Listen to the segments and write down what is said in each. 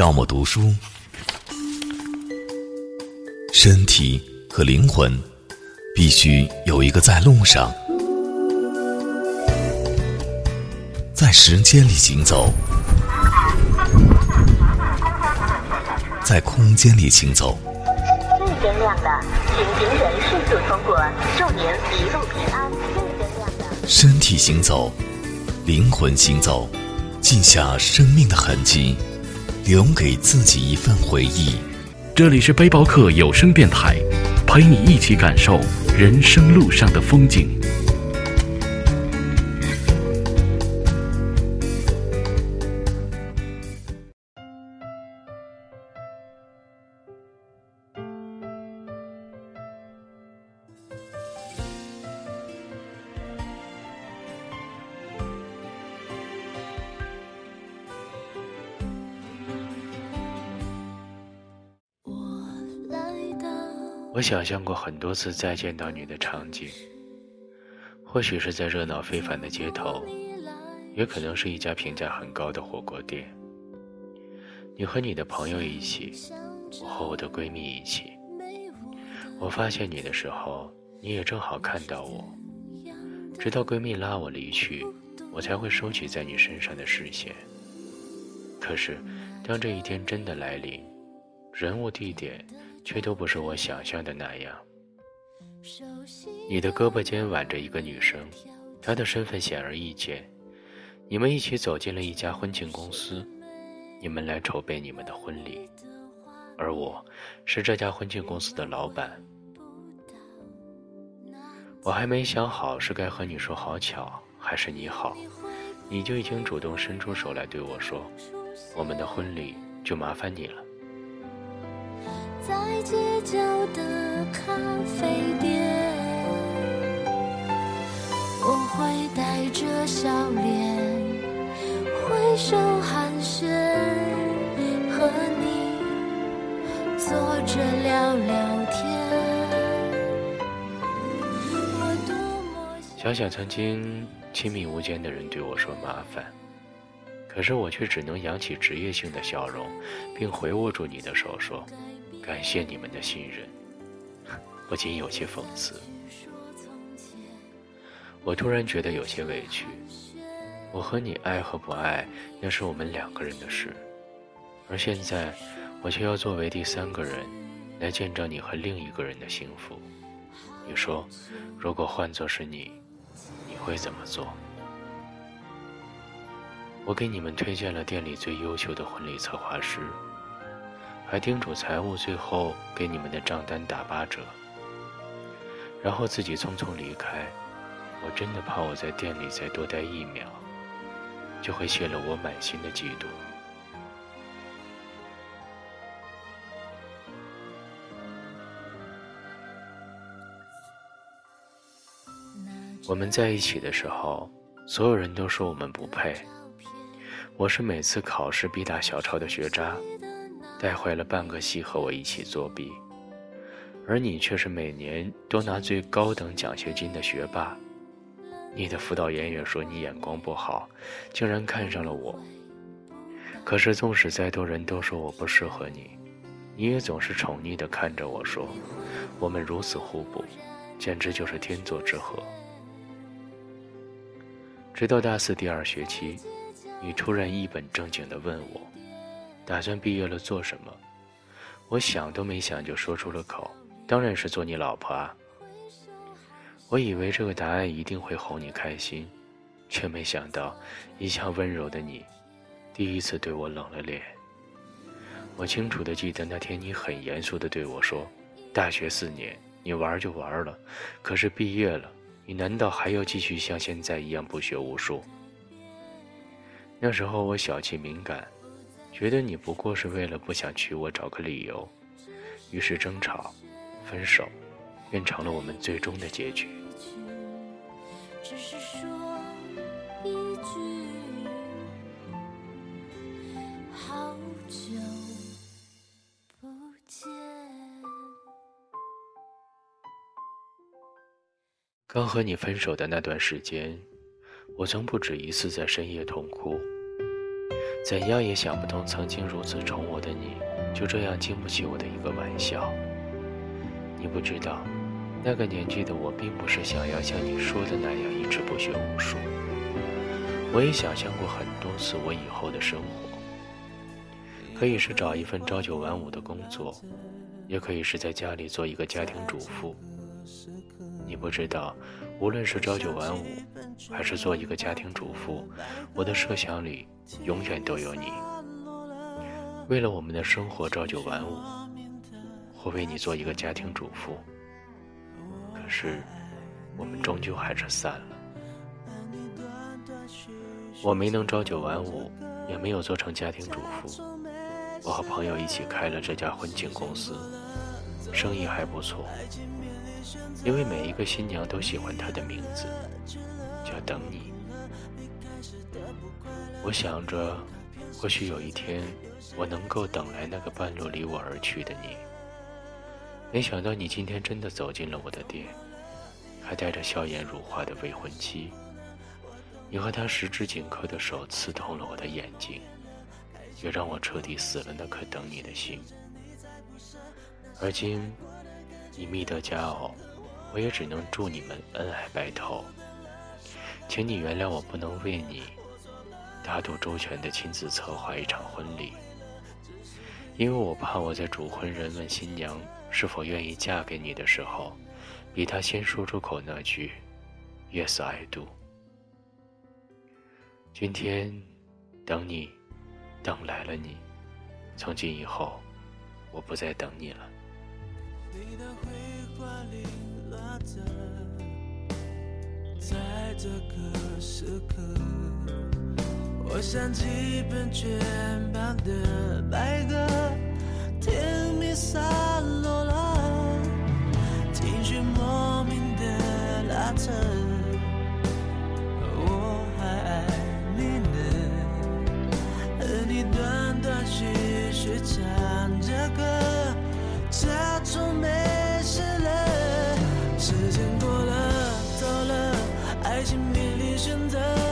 要么读书。身体和灵魂必须有一个在路上，在时间里行走，在空间里行走。绿灯亮了，请行人迅速通过，祝您一路平安。绿灯亮了。身体行走，灵魂行走，记下生命的痕迹，留给自己一份回忆。这里是背包客有声电台，陪你一起感受人生路上的风景。我想象过很多次再见到你的场景，或许是在热闹非凡的街头，也可能是一家评价很高的火锅店。你和你的朋友一起，我和我的闺蜜一起。我发现你的时候，你也正好看到我。直到闺蜜拉我离去，我才会收起在你身上的视线。可是，当这一天真的来临，人物地点。却都不是我想象的那样。你的胳膊间挽着一个女生，她的身份显而易见。你们一起走进了一家婚庆公司，你们来筹备你们的婚礼，而我是这家婚庆公司的老板。我还没想好是该和你说好巧，还是你好，你就已经主动伸出手来对我说：“我们的婚礼就麻烦你了。”在街角的咖啡店，我会带着笑脸，挥手寒暄，和你坐着聊聊天。想想曾经亲密无间的人对我说麻烦，可是我却只能扬起职业性的笑容，并回握住你的手说。感谢你们的信任，不禁有些讽刺。我突然觉得有些委屈。我和你爱和不爱，那是我们两个人的事，而现在，我却要作为第三个人，来见证你和另一个人的幸福。你说，如果换作是你，你会怎么做？我给你们推荐了店里最优秀的婚礼策划师。还叮嘱财务最后给你们的账单打八折，然后自己匆匆离开。我真的怕我在店里再多待一秒，就会泄了我满心的嫉妒。我们在一起的时候，所有人都说我们不配。我是每次考试必打小抄的学渣。带坏了半个系和我一起作弊，而你却是每年都拿最高等奖学金的学霸。你的辅导员也说你眼光不好，竟然看上了我。可是纵使再多人都说我不适合你，你也总是宠溺地看着我说：“我们如此互补，简直就是天作之合。”直到大四第二学期，你突然一本正经地问我。打算毕业了做什么？我想都没想就说出了口，当然是做你老婆啊！我以为这个答案一定会哄你开心，却没想到一向温柔的你，第一次对我冷了脸。我清楚的记得那天你很严肃的对我说：“大学四年你玩就玩了，可是毕业了，你难道还要继续像现在一样不学无术？”那时候我小气敏感。觉得你不过是为了不想娶我找个理由，于是争吵、分手，变成了我们最终的结局。只是说一句好久不见刚和你分手的那段时间，我曾不止一次在深夜痛哭。怎样也想不通，曾经如此宠我的你，就这样经不起我的一个玩笑。你不知道，那个年纪的我，并不是想要像你说的那样一直不学无术。我也想象过很多次我以后的生活，可以是找一份朝九晚五的工作，也可以是在家里做一个家庭主妇。你不知道，无论是朝九晚五，还是做一个家庭主妇，我的设想里永远都有你。为了我们的生活朝九晚五，或为你做一个家庭主妇。可是，我们终究还是散了。我没能朝九晚五，也没有做成家庭主妇。我和朋友一起开了这家婚庆公司，生意还不错。因为每一个新娘都喜欢他的名字，叫等你。我想着，或许有一天，我能够等来那个半路离我而去的你。没想到你今天真的走进了我的店，还带着笑颜如花的未婚妻。你和他十指紧扣的手刺痛了我的眼睛，也让我彻底死了那颗等你的心。而今，你觅得佳偶。我也只能祝你们恩爱白头，请你原谅我不能为你大度周全的亲自策划一场婚礼，因为我怕我在主婚人问新娘是否愿意嫁给你的时候，比他先说出口那句 “Yes I do”。今天等你，等来了你，从今以后，我不再等你了。你的绘画里。在这个时刻，我想起喷泉旁的白鸽，甜蜜散落了，情绪莫名的拉扯。爱情面临选择。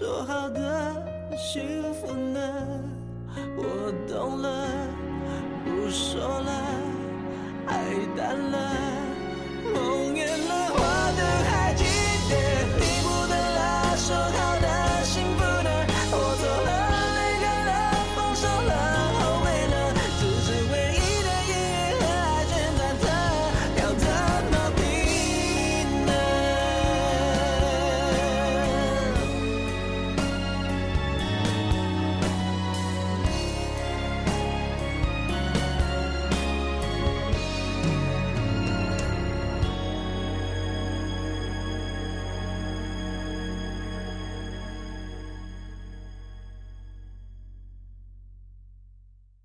说好的幸福呢？我懂了，不说了，爱淡了。